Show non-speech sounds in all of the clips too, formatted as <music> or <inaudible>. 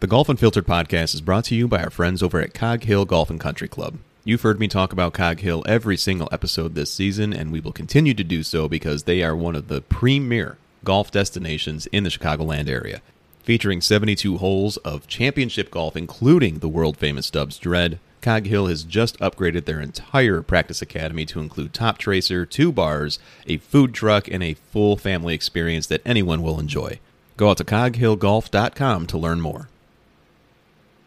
The Golf Unfiltered podcast is brought to you by our friends over at Cog Hill Golf and Country Club. You've heard me talk about Cog Hill every single episode this season, and we will continue to do so because they are one of the premier golf destinations in the Chicagoland area. Featuring 72 holes of championship golf, including the world famous Dubs Dread, Cog Hill has just upgraded their entire practice academy to include Top Tracer, two bars, a food truck, and a full family experience that anyone will enjoy. Go out to coghillgolf.com to learn more.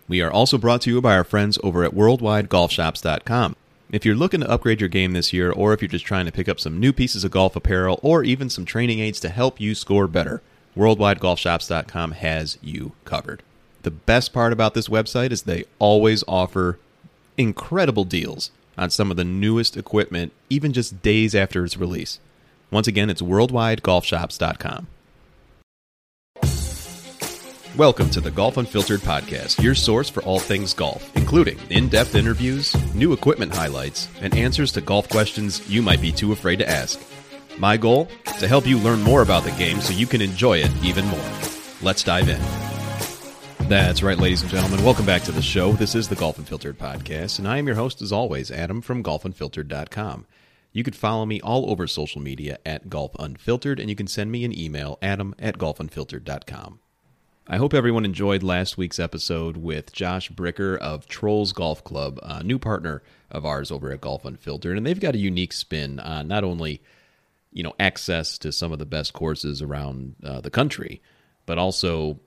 We are also brought to you by our friends over at worldwidegolfshops.com. If you're looking to upgrade your game this year, or if you're just trying to pick up some new pieces of golf apparel, or even some training aids to help you score better, worldwidegolfshops.com has you covered. The best part about this website is they always offer incredible deals on some of the newest equipment, even just days after its release. Once again, it's worldwidegolfshops.com. Welcome to the Golf Unfiltered podcast, your source for all things golf, including in depth interviews, new equipment highlights, and answers to golf questions you might be too afraid to ask. My goal? To help you learn more about the game so you can enjoy it even more. Let's dive in. That's right, ladies and gentlemen. Welcome back to the show. This is the Golf Unfiltered podcast, and I am your host, as always, Adam from golfunfiltered.com. You can follow me all over social media at Golf Unfiltered, and you can send me an email, adam at golfunfiltered.com. I hope everyone enjoyed last week's episode with Josh Bricker of Trolls Golf Club, a new partner of ours over at Golf Unfiltered, and they've got a unique spin on not only you know access to some of the best courses around uh, the country, but also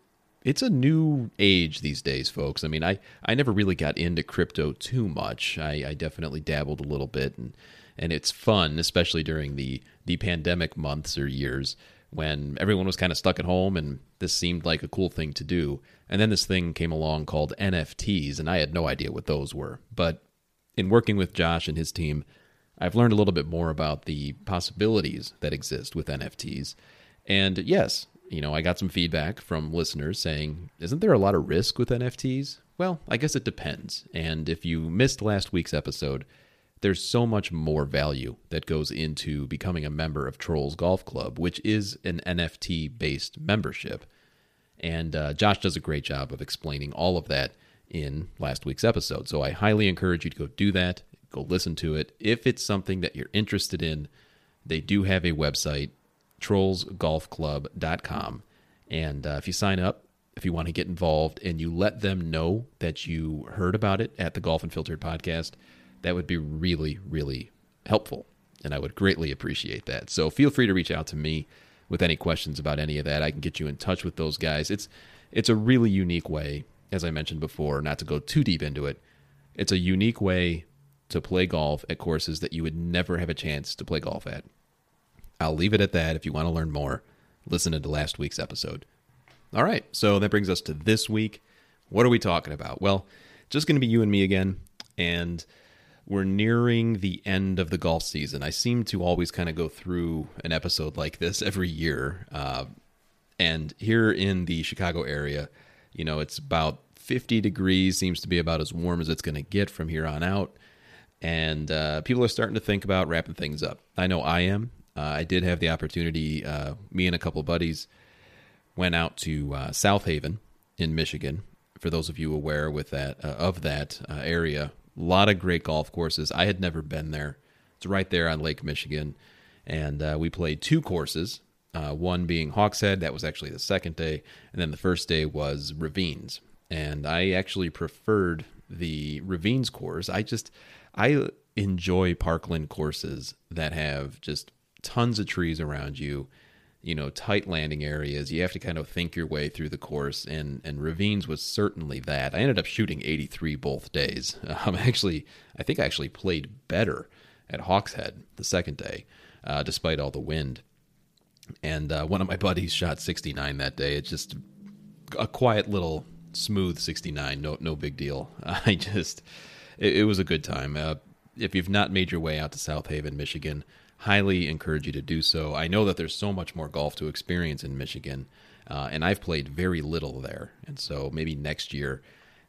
it's a new age these days, folks. I mean, I, I never really got into crypto too much. I, I definitely dabbled a little bit, and and it's fun, especially during the the pandemic months or years when everyone was kind of stuck at home and this seemed like a cool thing to do. And then this thing came along called NFTs, and I had no idea what those were. But in working with Josh and his team, I've learned a little bit more about the possibilities that exist with NFTs. And yes, you know, I got some feedback from listeners saying, isn't there a lot of risk with NFTs? Well, I guess it depends. And if you missed last week's episode, there's so much more value that goes into becoming a member of Trolls Golf Club, which is an NFT based membership. And uh, Josh does a great job of explaining all of that in last week's episode. So I highly encourage you to go do that, go listen to it. If it's something that you're interested in, they do have a website, trollsgolfclub.com. And uh, if you sign up, if you want to get involved and you let them know that you heard about it at the Golf Unfiltered podcast, that would be really, really helpful. And I would greatly appreciate that. So feel free to reach out to me with any questions about any of that. I can get you in touch with those guys. It's it's a really unique way, as I mentioned before, not to go too deep into it. It's a unique way to play golf at courses that you would never have a chance to play golf at. I'll leave it at that. If you want to learn more, listen to last week's episode. All right, so that brings us to this week. What are we talking about? Well, just going to be you and me again, and we're nearing the end of the golf season. I seem to always kind of go through an episode like this every year. Uh, and here in the Chicago area, you know, it's about 50 degrees, seems to be about as warm as it's going to get from here on out. And uh, people are starting to think about wrapping things up. I know I am. Uh, I did have the opportunity, uh, me and a couple buddies went out to uh, South Haven in Michigan. For those of you aware with that uh, of that area, a lot of great golf courses. I had never been there. It's right there on Lake Michigan. And uh, we played two courses, uh, one being Hawkshead. That was actually the second day. And then the first day was Ravines. And I actually preferred the Ravines course. I just, I enjoy parkland courses that have just tons of trees around you you know tight landing areas you have to kind of think your way through the course and and ravines was certainly that i ended up shooting 83 both days <laughs> um, actually i think i actually played better at hawkshead the second day uh, despite all the wind and uh, one of my <laughs> buddies shot 69 that day it's just a quiet little smooth 69. No, no big deal. <laughs> I just, it, it was a good time. Uh, if you've not made your way out to South Haven, Michigan, highly encourage you to do so. I know that there's so much more golf to experience in Michigan, uh, and I've played very little there. And so maybe next year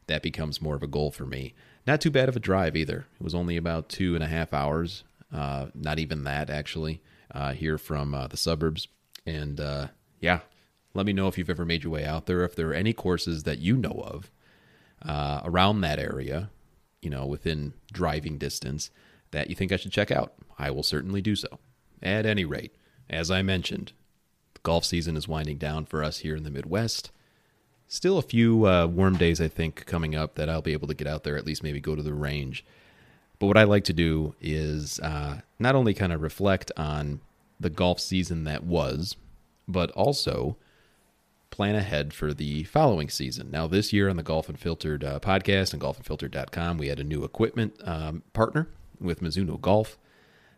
that becomes more of a goal for me. Not too bad of a drive either. It was only about two and a half hours, uh, not even that actually, uh, here from uh, the suburbs. And uh, yeah, let me know if you've ever made your way out there, if there are any courses that you know of uh, around that area, you know, within driving distance that you think I should check out. I will certainly do so. At any rate, as I mentioned, the golf season is winding down for us here in the Midwest. Still a few uh, warm days, I think, coming up that I'll be able to get out there, at least maybe go to the range. But what I like to do is uh, not only kind of reflect on the golf season that was, but also plan ahead for the following season. Now, this year on the Golf Unfiltered uh, podcast and golfunfiltered.com, we had a new equipment um, partner with Mizuno Golf.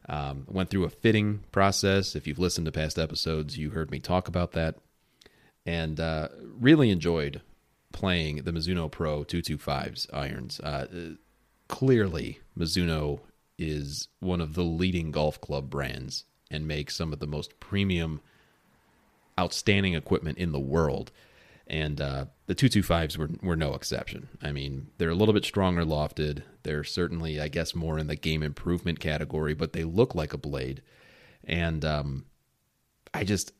Um, went through a fitting process. If you've listened to past episodes, you heard me talk about that. And uh, really enjoyed playing the Mizuno Pro 225s irons. Uh, clearly, Mizuno is one of the leading golf club brands and makes some of the most premium, outstanding equipment in the world and uh, the 225s were, were no exception. I mean, they're a little bit stronger lofted. They're certainly, I guess, more in the game improvement category, but they look like a blade. And um, I just,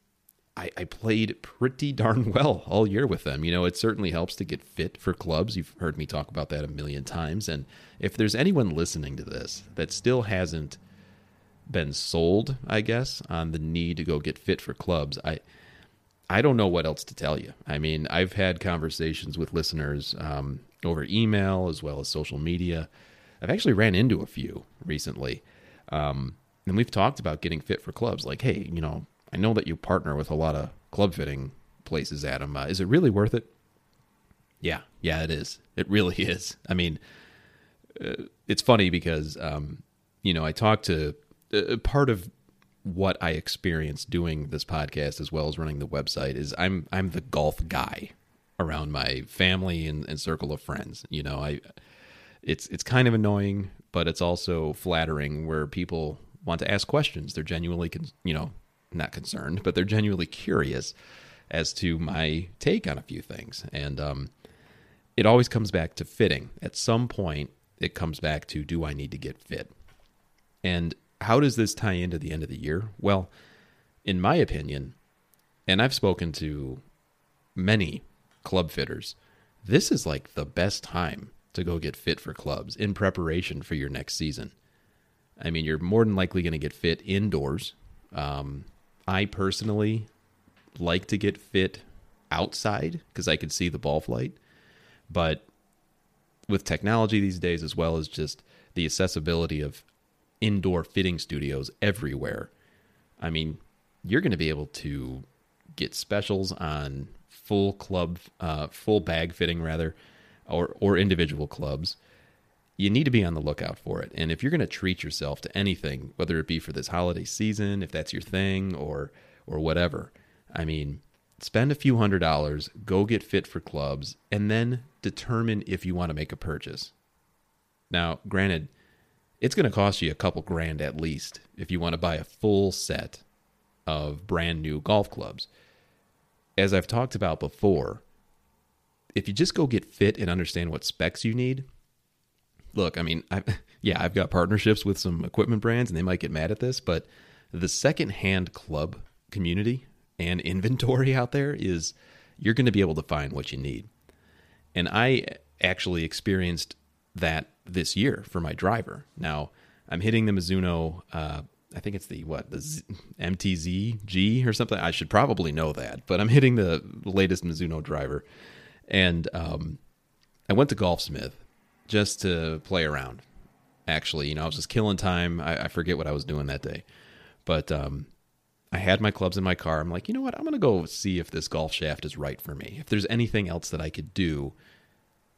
I, I played pretty <laughs> darn well all year with them. You know, it certainly helps to get fit for clubs. You've heard me talk about that a million times. And if there's anyone listening to this that still hasn't been sold, I guess, on the need to go get fit for clubs, I I don't know what else to tell you. I mean, I've had conversations with listeners um, over email as well as social media. I've actually ran into a few recently. Um, and we've talked about getting fit for clubs. Like, hey, you know, I know that you partner with a lot of club fitting places, Adam. Uh, is it really worth it? Yeah, yeah, it is. It really <laughs> is. I mean, uh, it's funny because, um, you know, I talked to uh, part of what I experience doing this podcast as well as running the website is I'm I'm the golf guy around my family and, and circle of friends. You know, I it's it's kind of annoying, but it's also flattering where people want to ask questions. They're genuinely, con- you know, not concerned, but they're genuinely curious as to my take on a few things. And um, it always comes back to fitting. At some point, it comes back to do I need to get fit? And how does this tie into the end of the year? Well, in my opinion, and I've spoken to many club fitters, this is like the best time to go get fit for clubs in preparation for your next season. I mean, you're more than likely going to get fit indoors. Um, I personally like to get fit outside because I could see the ball flight. But with technology these days, as well as just the accessibility of indoor fitting studios everywhere. I mean, you're going to be able to get specials on full club, uh, full bag fitting rather, or or individual clubs. You need to be on the lookout for it. And if you're going to treat yourself to anything, whether it be for this holiday season, if that's your thing, or or whatever, I mean, spend a few hundred dollars, go get fit for clubs, and then determine if you want to make a purchase. Now, granted it's going to cost you a couple grand at least if you want to buy a full set of brand new golf clubs. As I've talked about before, if you just go get fit and understand what specs you need, look, I mean, I, <laughs> yeah, I've got partnerships with some equipment brands and they might get mad at this, but the secondhand club community and <laughs> inventory out there is you're going to be able to find what you need. And I actually experienced that this year for my driver. Now I'm hitting the Mizuno. Uh, I think it's the what the Z, G or something. I should probably know that, but I'm hitting the latest Mizuno driver, and um, I went to Golfsmith just to play around. Actually, you know, I was just killing time. I, I forget what I was doing that day, but um, I had my clubs in my car. I'm like, you know what? I'm gonna go see if this golf shaft is right for me. If there's anything else that I could do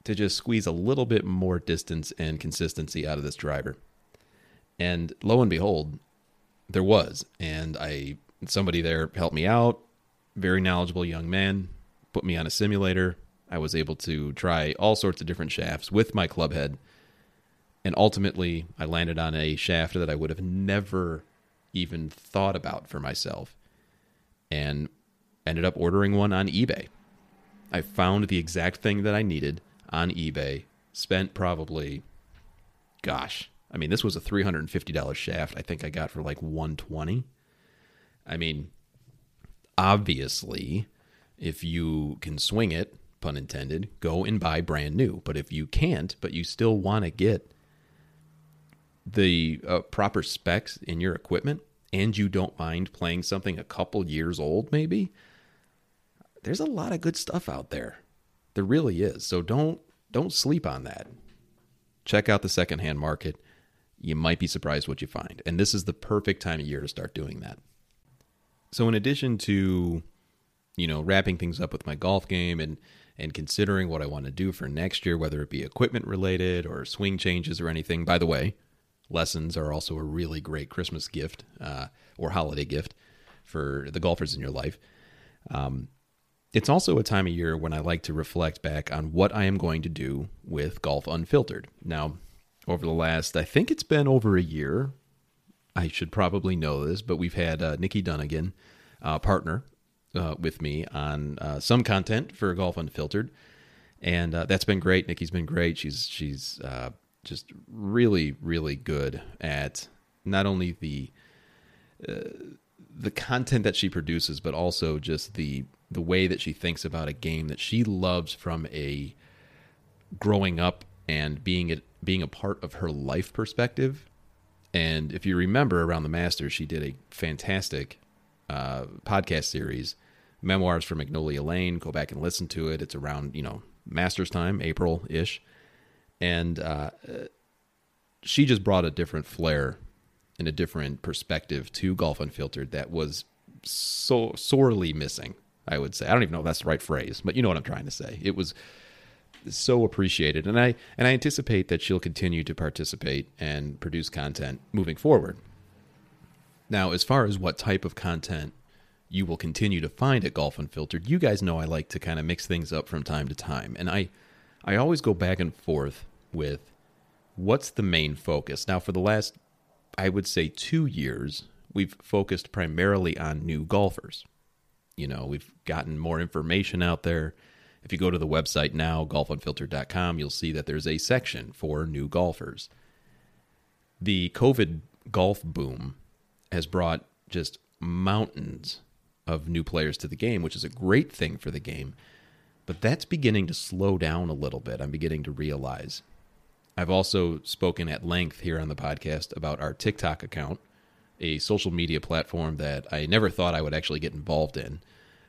to just squeeze a little bit more distance and consistency out of this driver. And lo and behold, there was. And I somebody there helped me out, very knowledgeable young man, put me on a simulator. I was able to try all sorts of different shafts with my club head. And ultimately, I landed on a shaft that I would have never even thought about for myself and ended up ordering one on eBay. I found the exact thing that I needed on eBay, spent probably, gosh, I mean, this was a $350 shaft I think I got for like 120 I mean, obviously, if you can swing it, pun intended, go and buy brand new. But if you can't, but you still want to get the uh, proper specs in your equipment and you don't mind playing something a couple years old, maybe, there's a lot of good stuff out there. There really is. So don't don't sleep on that. Check out the secondhand market. You might be surprised what you find. And this is the perfect time of year to start doing that. So in addition to you know wrapping things up with my golf game and and considering what I want to do for next year, whether it be equipment related or swing changes or anything. By the way, lessons are also a really great Christmas gift uh, or holiday gift for the golfers in your life. Um, it's also a time of year when I like to reflect back on what I am going to do with Golf Unfiltered. Now, over the last, I think it's been over a year. I should probably know this, but we've had uh, Nikki Dunnigan, uh, partner uh, with me on uh, some content for Golf Unfiltered, and uh, that's been great. Nikki's been great. She's she's uh, just really really good at not only the the content that she produces, but also just the the way that she thinks about a game that she loves from a growing up and being it being a part of her life perspective. And if you remember around the Masters, she did a fantastic uh, podcast series, Memoirs from Magnolia Lane. Go back and listen to it. It's around you know Masters time, April ish, and uh, she just brought a different flair and a different perspective to Golf Unfiltered that was so sorely missing. I would say I don't even know if that's the right phrase, but you know what I'm trying to say. It was so appreciated, and I and I anticipate that she'll continue to participate and produce content moving forward. Now, as far as what type of content you will continue to find at Golf Unfiltered, you guys know I like to kind of mix things up from time to time, and I I always go back and forth with what's the main focus. Now, for the last I would say two years, we've focused primarily on new golfers. You know, we've gotten more information out there. If you go to the website now, golfunfiltered.com, you'll see that there's a section for new golfers. The COVID golf boom has brought just mountains of new players to the game, which is a great thing for the game. But that's beginning to slow down a little bit. I'm beginning to realize. I've also spoken at length here on the podcast about our TikTok account, a social media platform that I never thought I would actually get involved in,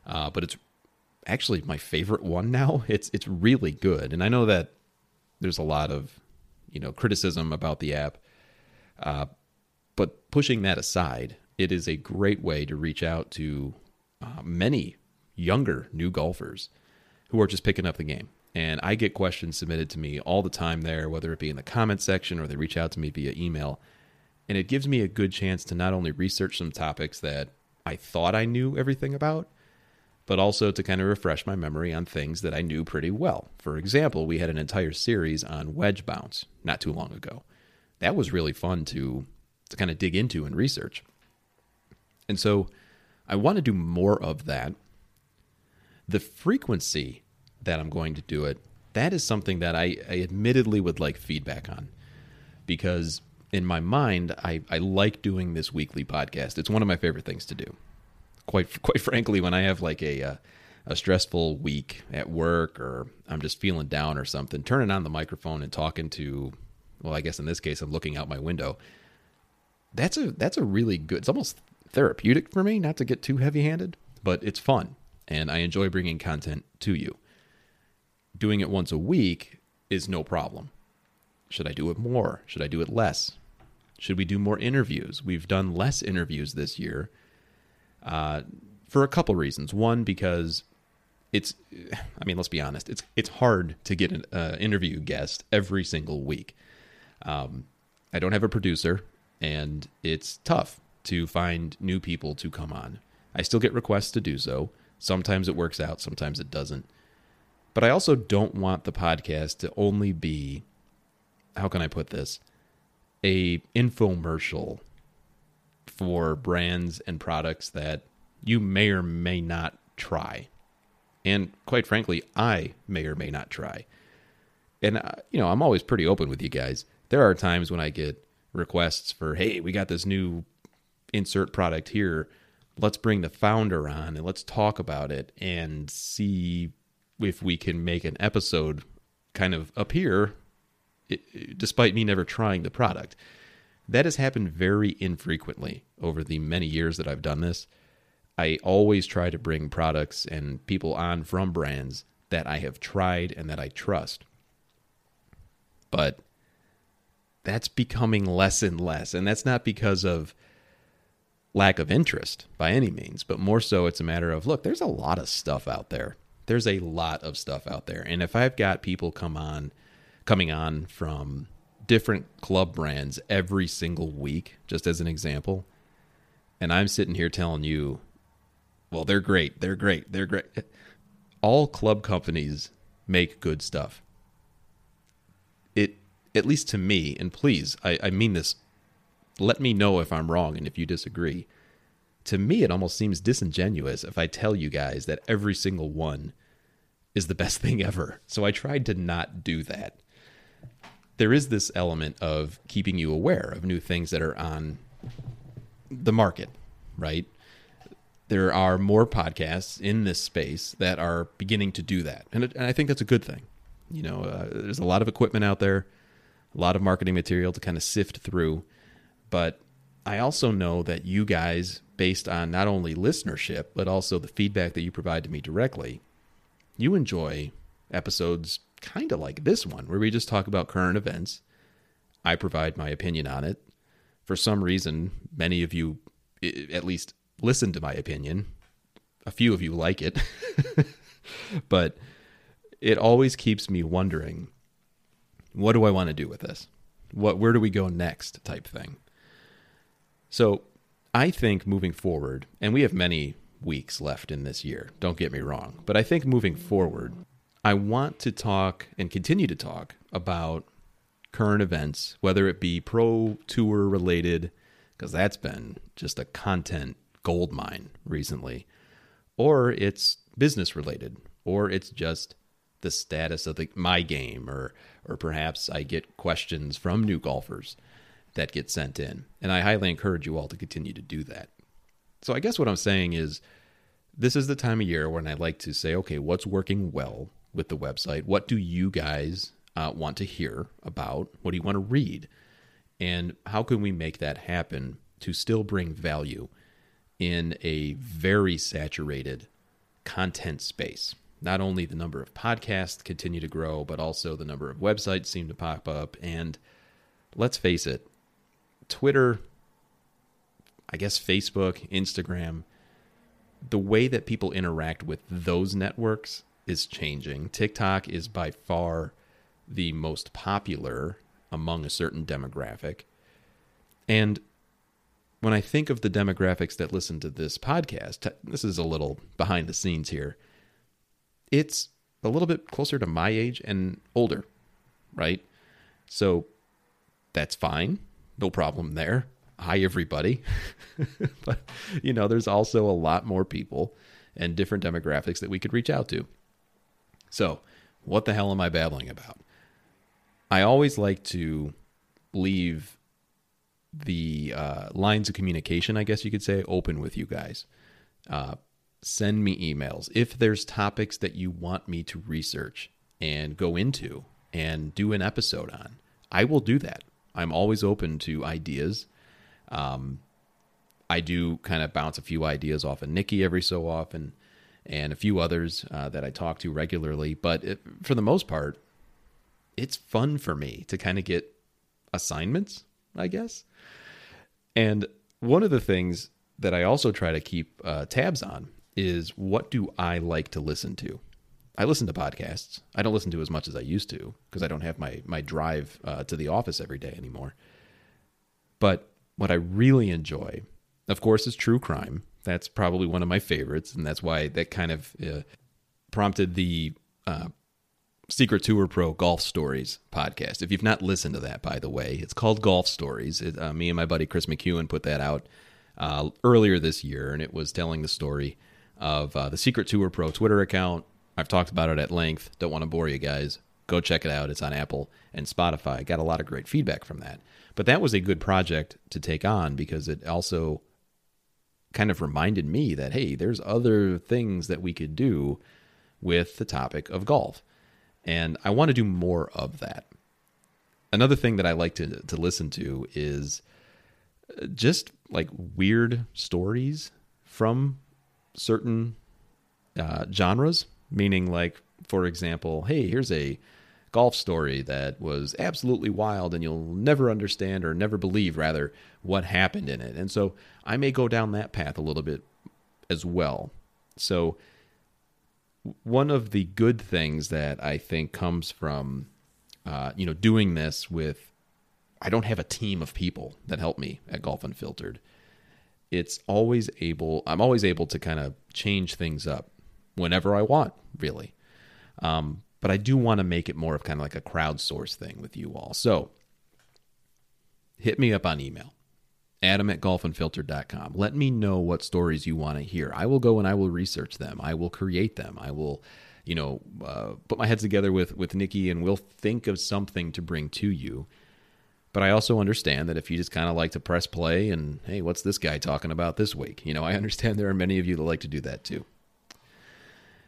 uh, but it's actually my favorite one now. <laughs> It's it's really good, and I know that there's a lot of you know criticism about the app, uh, but pushing that aside, it is a great way to reach out to uh, many younger new golfers who are just picking up the game. And I get questions submitted to me all the time there, whether it be in the comment section or they reach out to me via email. And it gives me a good chance to not only research some topics that I thought I knew everything about, but also to kind of refresh my memory on things that I knew pretty well. For example, we had an entire series on wedge bounce not too long ago. That was really fun to to kind of dig into and research. And so I want to do more of that. The frequency that I'm going to do it, that is something that I, I admittedly would like feedback on because in my mind, I, I like doing this weekly podcast. It's one of my favorite things to do. Quite <laughs> quite frankly, when I have like a a, a stressful week at work or I'm just feeling down or something, turning on the microphone and talking to, well, I guess in this case, I'm looking out my window. That's a that's a really good. It's almost therapeutic for me, not to get too heavy handed, but it's fun and I enjoy bringing content to you doing it once a week is no problem. Should I do it more? Should I do it less? Should we do more interviews? We've done less interviews this year uh, for a couple reasons. One, because it's, <sighs> I mean, let's be honest, it's it's hard to get an uh, interview guest every single week. Um, I don't have a producer, and it's tough to find new people to come on. I still get requests to do so. Sometimes it works out, sometimes it doesn't But I also don't want the podcast to only be how can I put this? A infomercial for brands and products that you may or may not try. And quite frankly, I may or may not try. And, uh, you know, I'm always pretty open with you guys. There are times when I get requests for, hey, we got this new insert product here. Let's bring the founder on and let's talk about it and see if we can make an episode kind of appear despite me never trying the product. That has happened very infrequently over the many years that I've done this. I always try to bring products and people on from brands that I have tried and that I trust. But that's becoming less and less. And that's not because of lack of interest by any means, but more so it's a matter of look, there's a lot of stuff out there. There's a lot of stuff out there. And if I've got people come on coming on from different club brands every single week, just as an example. And I'm sitting here telling you, well, they're great. They're great. They're great. All club companies make good stuff. It, at least to me, and please, I, I mean this, let me know if I'm wrong and if you disagree. To me, it almost seems disingenuous if I tell you guys that every single one is the best <laughs> thing ever. So I tried to not do that there is this element of keeping you aware of new things that are on the market, right? There are more podcasts in this space that are beginning to do that. And, and I think that's a good thing. You know, uh, there's a lot of equipment out there, a lot of marketing material to kind of sift through. But I also know that you guys, based on not only listenership, but also the feedback that you provide to me directly, you enjoy episodes kind of like this one, where we just talk about current events. I provide my opinion on it. For some reason, many of you at least listen to my opinion. A few of you like it. <laughs> but it always keeps me wondering what do I want to do with this? What where do we go next type thing. So, I think moving forward, and we have many weeks left in this year, don't get me wrong, but I think moving forward, I want to talk and continue to talk about current events, whether it be pro tour related, because that's been just a content gold mine recently, or it's business related, or it's just the status of the, my game, or or perhaps I get questions from new golfers that get sent in, and I highly encourage you all to continue to do that. So I guess what I'm saying is, this is the time of year when I like to say, okay, what's working well with the website. What do you guys uh, want to hear about? What do you want to read? And how can we make that happen to still bring value in a very saturated content space? Not only the number of podcasts continue to grow, but also the number of websites seem to pop up. And let's face it, Twitter, I guess Facebook, Instagram, the way that people interact with those networks is changing. TikTok is by far the most popular among a certain demographic. And when I think of the demographics that listen to this podcast, this is a little behind the scenes here. It's a little bit closer to my age and older, right? So that's fine. No problem there. Hi, everybody. <laughs> but, you know, there's also a lot more people and different demographics that we could reach out to. So, what the hell am I babbling about? I always like to leave the uh, lines of communication, I guess you could say, open with you guys. Uh, send me emails. If there's topics that you want me to research and go into and do an episode on, I will do that. I'm always open to ideas. Um, I do kind of bounce a few ideas off of Nikki every so often and a few others uh, that I talk to regularly. But it, for the most part, it's fun for me to kind of get assignments, I guess. And one of the things that I also try to keep uh, tabs on is what do I like to listen to? I listen to podcasts. I don't listen to as much as I used to because I don't have my my drive uh, to the office every day anymore. But what I really enjoy, of course, is true crime. That's probably one of my favorites, and that's why that kind of uh, prompted the uh, Secret Tour Pro Golf Stories podcast. If you've not listened to that, by the way, it's called Golf Stories. It, uh, me and my buddy Chris McEwen put that out uh, earlier this year, and it was telling the story of uh, the Secret Tour Pro Twitter account. I've talked about it at length. Don't want to bore you guys. Go check it out. It's on Apple and Spotify. Got a lot of great feedback from that. But that was a good project to take on because it also kind of reminded me that, hey, there's other things that we could do with the topic of golf. And I want to do more of that. Another thing that I like to, to listen to is uh, just like weird stories from certain uh, genres, meaning, like, for example, hey, here's a golf story that was absolutely wild and you'll never understand or never believe, rather, what happened in it. And so I may go down that path a little bit as well. So, one of the good things that I think comes from, uh, you know, doing this with, I don't have a team of people that help me at Golf Unfiltered. It's always able, I'm always able to kind of change things up whenever I want, really. Um, but I do want to make it more of kind of like a crowdsource thing with you all. So hit me up on email adam at golfunfiltered.com. Let me know what stories you want to hear. I will go and I will research them. I will create them. I will, you know, uh, put my heads together with with Nikki and we'll think of something to bring to you. But I also understand that if you just kind of like to press play and hey, what's this guy talking about this week? You know, I understand there are many of you that like to do that too.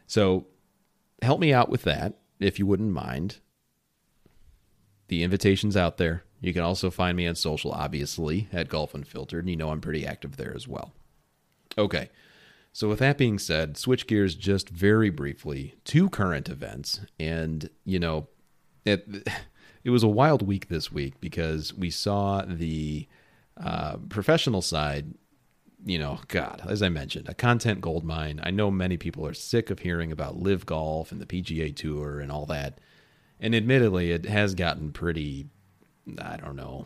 So help me out with that if you wouldn't mind. The invitation's out there. You can also find me on social, obviously, at Golf Unfiltered, and you know I'm pretty active there as well. Okay, so with that being said, switch gears just very briefly to current events. And, you know, it, it was a wild week this week because we saw the uh, professional side you know, God, as I mentioned, a content gold mine. I know many people are sick of hearing about LIV Golf and the PGA Tour and all that. And admittedly, it has gotten pretty I don't know,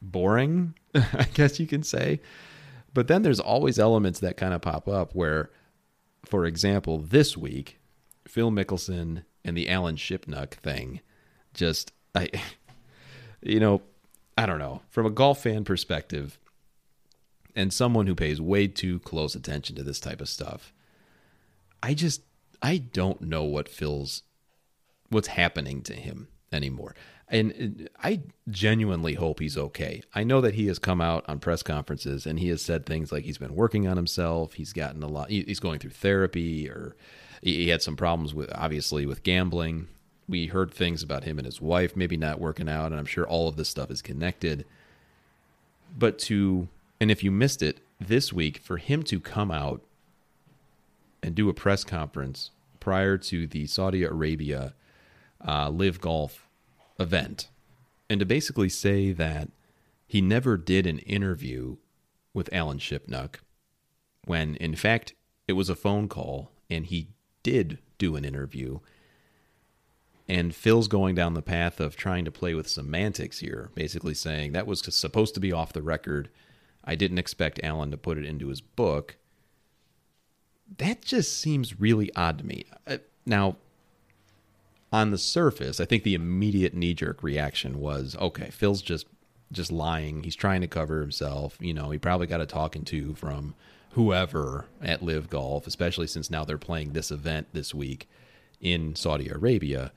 boring, <laughs> I guess you can say. But then there's always elements that kind of pop up where, for example, this week, Phil Mickelson and the Alan Shipnuck thing just, I, <laughs> you know, I don't know. From a golf fan perspective, and someone who pays way too close attention to this type of stuff, I just, I don't know what Phil's, what's happening to him anymore. And I genuinely hope he's okay. I know that he has come out on press conferences and he has said things like he's been working on himself. He's gotten a lot, he's going through therapy or he had some problems with, obviously, with gambling. We heard things about him and his wife maybe not working out. And I'm sure all of this stuff is connected. But to, and if you missed it this week, for him to come out and do a press conference prior to the Saudi Arabia uh, LIV Golf event and to basically say that he never did an interview with Alan Shipnuck when in fact it was a phone call and he did do an interview. And Phil's going down the path of trying to play with semantics here, basically saying that was supposed to be off the record. I didn't expect Alan to put it into his book. That just seems really odd to me. Uh, now, on the surface, I think the immediate knee jerk reaction was, okay, Phil's just just lying. He's trying to cover himself. You know, he probably got a talking to from whoever at LIV Golf, especially since now they're playing this event this week in Saudi Arabia.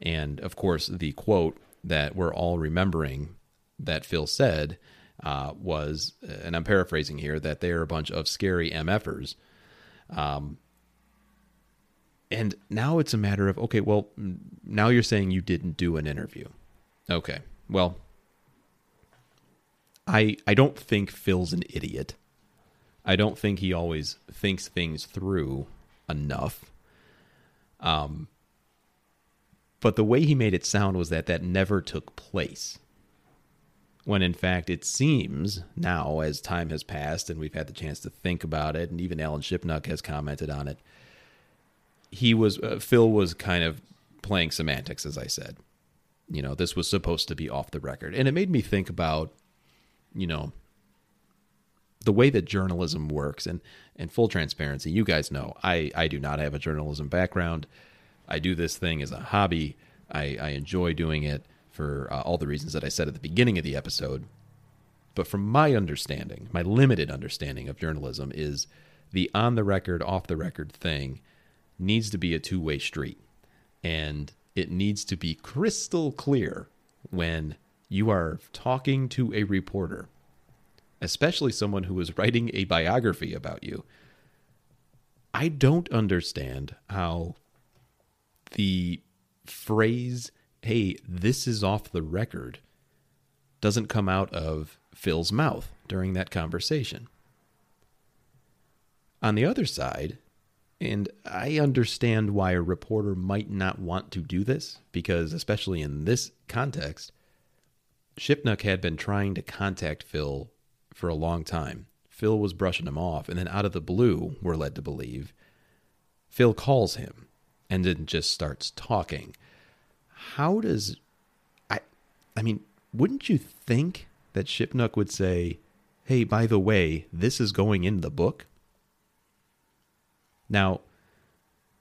And of course, the quote that we're all remembering that Phil said uh, was, and I'm paraphrasing here, that they're a bunch of scary MFers. Um, and now it's a matter of, okay, well, now you're saying you didn't do an interview. Okay. Well, I I don't think Phil's an idiot. I don't think he always thinks things through enough. Um but the way he made it sound was that that never took place. When in fact it seems now as time has passed and we've had the chance to think about it and even Alan Shipnuck has commented on it he was uh, Phil was kind of playing semantics, as I said. You know, this was supposed to be off the record, and it made me think about, you know, the way that journalism works. And and full transparency, you guys know, I I do not have a journalism background. I do this thing as a hobby. I, I enjoy doing it for uh, all the reasons that I said at the beginning of the episode. But from my understanding, my limited understanding of journalism is the on the record, off the record thing needs to be a two way street. And it needs to be crystal clear when you are talking to a reporter, especially someone who is writing a biography about you. I don't understand how the phrase, hey, this is off the record, doesn't come out of Phil's mouth during that conversation. On the other side, and I understand why a reporter might not want to do this, because especially in this context, Shipnuck had been trying to contact Phil for a long time. Phil was brushing him off, and then out of the blue, we're led to believe, Phil calls him and then just starts talking. How does I I mean, wouldn't you think that Shipnuck would say, "Hey, by the way, this is going in the book"? Now,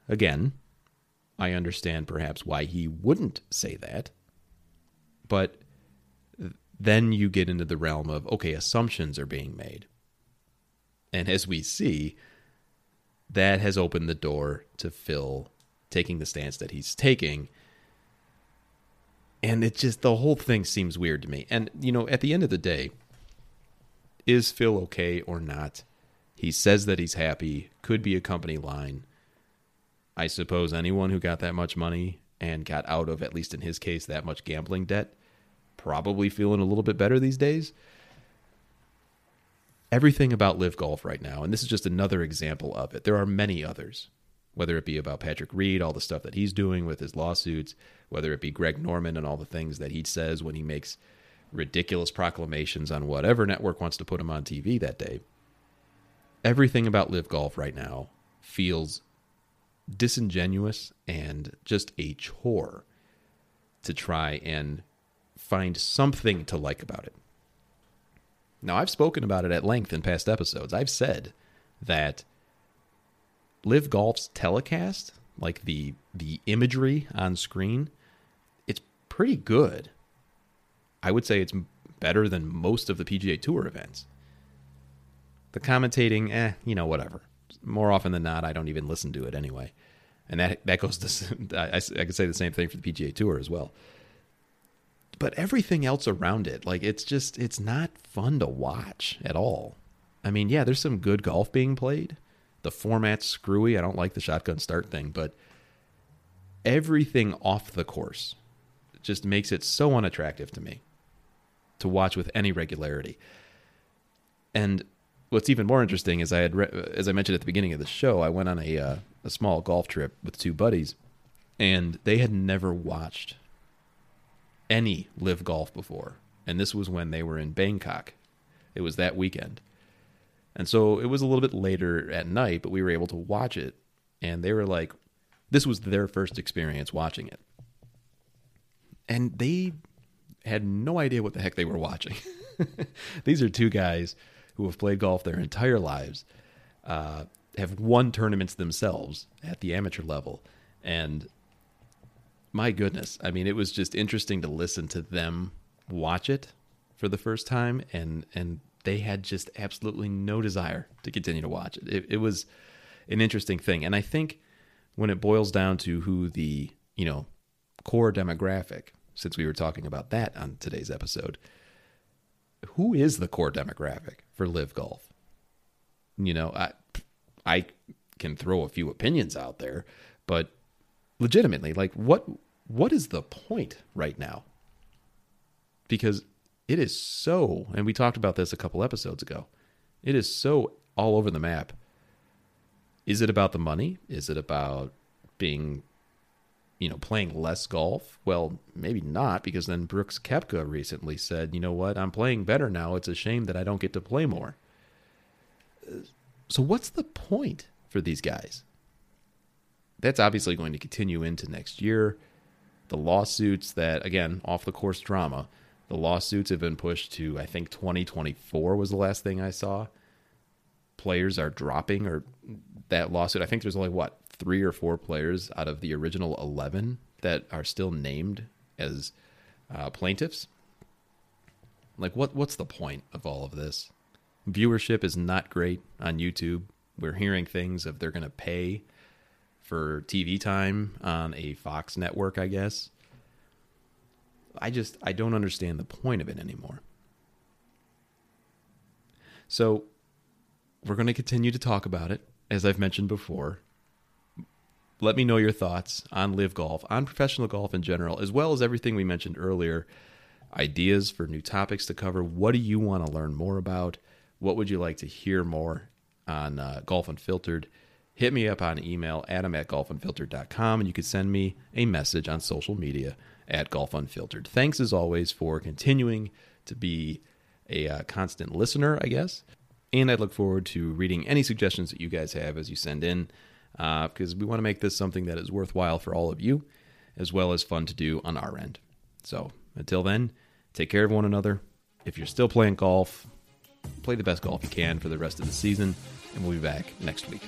again, I understand perhaps why he wouldn't say that. But then you get into the realm of okay, assumptions are being made. And as we see, that has opened the door to Phil taking the stance that he's taking. And it just, the whole thing seems weird to me. And, you know, at the end of the day, is Phil okay or not? He says that he's happy, could be a company line. I suppose anyone who got that much money and got out of, at least in his case, that much gambling debt, probably feeling a little bit better these days. Everything about LIV Golf right now, and this is just another example of it. There are many others whether it be about Patrick Reed, all the stuff that he's doing with his lawsuits, whether it be Greg Norman and all the things that he says when he makes ridiculous proclamations on whatever network wants to put him on TV that day. Everything about LIV Golf right now feels disingenuous and just a chore to try and find something to like about it. Now, I've spoken about it at length in past episodes. I've said that LIV Golf's telecast, like the the imagery on screen, it's pretty good. I would say it's better than most of the PGA Tour events. The commentating, eh, you know, whatever. More often than not, I don't even listen to it anyway, and that that goes to <laughs> I, I could say the same thing for the PGA Tour as well. But everything else around it, like it's just it's not fun to watch at all. I mean, yeah, there's some good golf being played, the format's screwy. I don't like the shotgun start thing, but everything off the course just makes it so unattractive to me to watch with any regularity. And what's even more interesting is I had, re- as I mentioned at the beginning of the show, I went on a uh, a small golf trip with two buddies, and they had never watched any LIV golf before, and this was when they were in Bangkok. It was that weekend, and so it was a little bit later at night, but we were able to watch it. And they were like, this was their first experience watching it. And they had no idea what the heck they were watching. <laughs> These are two guys who have played golf their entire lives, uh, have won tournaments themselves at the amateur level. And my goodness, I mean, it was just interesting to listen to them watch it for the first time and and they had just absolutely no desire to continue to watch it. It, it was an interesting thing, and I think when it boils down to who the you know core demographic, since we were talking about that on today's episode, who is the core demographic for LIV Golf? You know, I I can throw a few opinions out there, but legitimately, like what what is the point right now? Because it is so, and we talked about this a couple episodes ago, it is so all over the map. Is it about the money? Is it about being, you know, playing less golf? Well, maybe not, because then Brooks Koepka recently said, you know what, I'm playing better now. It's a shame that I don't get to play more. So, what's the point for these guys? That's obviously going to continue into next year. The lawsuits that, again, off the course drama the lawsuits have been pushed to, I think, 2024 was the last thing I saw. Players are dropping, or that lawsuit, I think there's only, what, three or four players out of the original 11 that are still named as uh, plaintiffs. Like, what what's the point of all of this? Viewership is not great on YouTube. We're hearing things of they're going to pay for TV time on a Fox network, I guess. I just I don't understand the point of it anymore. So, we're going to continue to talk about it as I've mentioned before. Let me know your thoughts on LIV golf, on professional golf in general, as well as everything we mentioned earlier. Ideas for new topics to cover. What do you want to learn more about? What would you like to hear more on uh, Golf Unfiltered? Hit me up on email, adam at golfunfiltered.com, and you can send me a message on social media at Golf Unfiltered. Thanks as always for continuing to be a uh, constant listener, I guess. And I look forward to reading any suggestions that you guys have as you send in because uh, we want to make this something that is worthwhile for all of you, as well as fun to do on our end. So until then, take care of one another. If you're still playing golf, play the best golf you can for the rest of the season, and we'll be back next week.